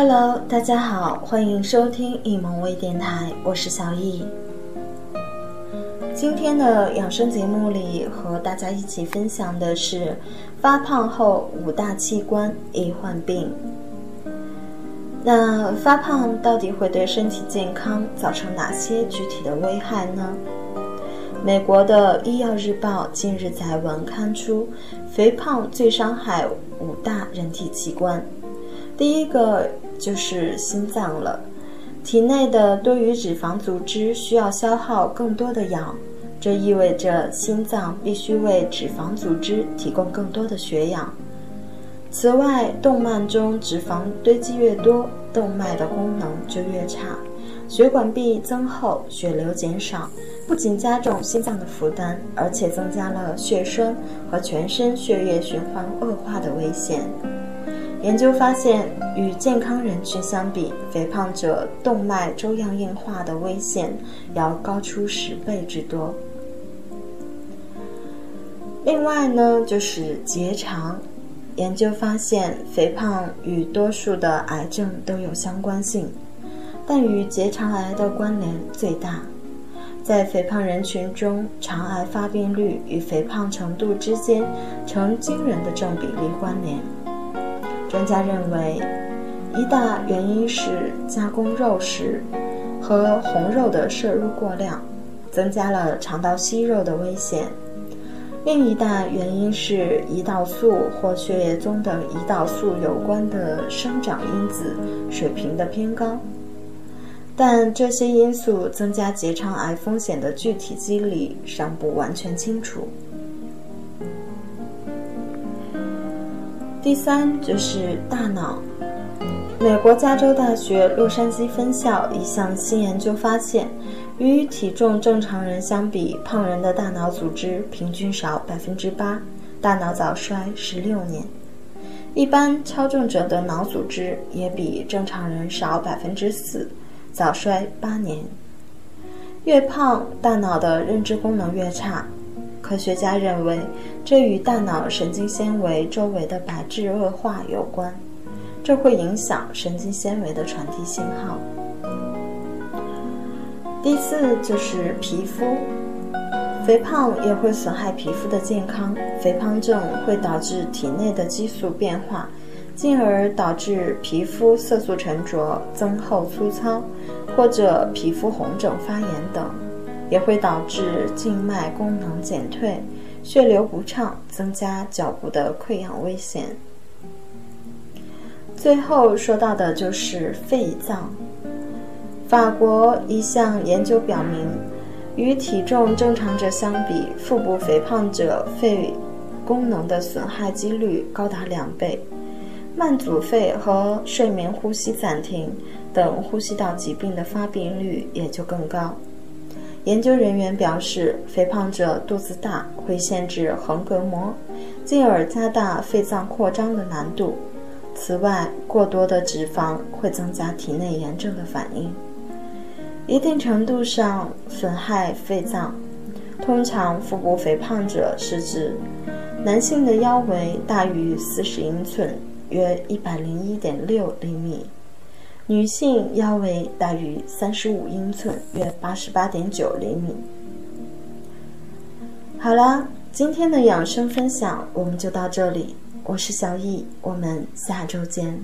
Hello，大家好，欢迎收听易萌微电台，我是小易。今天的养生节目里，和大家一起分享的是发胖后五大器官易患病。那发胖到底会对身体健康造成哪些具体的危害呢？美国的医药日报近日在文刊出，肥胖最伤害五大人体器官，第一个。就是心脏了，体内的多余脂肪组织需要消耗更多的氧，这意味着心脏必须为脂肪组织提供更多的血氧。此外，动脉中脂肪堆积越多，动脉的功能就越差，血管壁增厚，血流减少，不仅加重心脏的负担，而且增加了血栓和全身血液循环恶化的危险。研究发现，与健康人群相比，肥胖者动脉粥样硬化的危险要高出十倍之多。另外呢，就是结肠。研究发现，肥胖与多数的癌症都有相关性，但与结肠癌的关联最大。在肥胖人群中，肠癌发病率与肥胖程度之间呈惊人的正比例关联。专家认为，一大原因是加工肉食和红肉的摄入过量，增加了肠道息肉的危险；另一大原因是胰岛素或血液中的胰岛素有关的生长因子水平的偏高。但这些因素增加结肠癌风险的具体机理尚不完全清楚。第三就是大脑。美国加州大学洛杉矶分校一项新研究发现，与体重正常人相比，胖人的大脑组织平均少百分之八，大脑早衰十六年。一般超重者的脑组织也比正常人少百分之四，早衰八年。越胖，大脑的认知功能越差。科学家认为，这与大脑神经纤维周围的白质恶化有关，这会影响神经纤维的传递信号。第四就是皮肤，肥胖也会损害皮肤的健康。肥胖症会导致体内的激素变化，进而导致皮肤色素沉着、增厚、粗糙，或者皮肤红肿、发炎等。也会导致静脉功能减退、血流不畅，增加脚部的溃疡危险。最后说到的就是肺脏。法国一项研究表明，与体重正常者相比，腹部肥胖者肺功能的损害几率高达两倍，慢阻肺和睡眠呼吸暂停等呼吸道疾病的发病率也就更高。研究人员表示，肥胖者肚子大会限制横膈膜，进而加大肺脏扩张的难度。此外，过多的脂肪会增加体内炎症的反应，一定程度上损害肺脏。通常，腹部肥胖者是指男性的腰围大于四十英寸，约一百零一点六厘米。女性腰围大于三十五英寸，约八十八点九厘米。好啦，今天的养生分享我们就到这里。我是小易，我们下周见。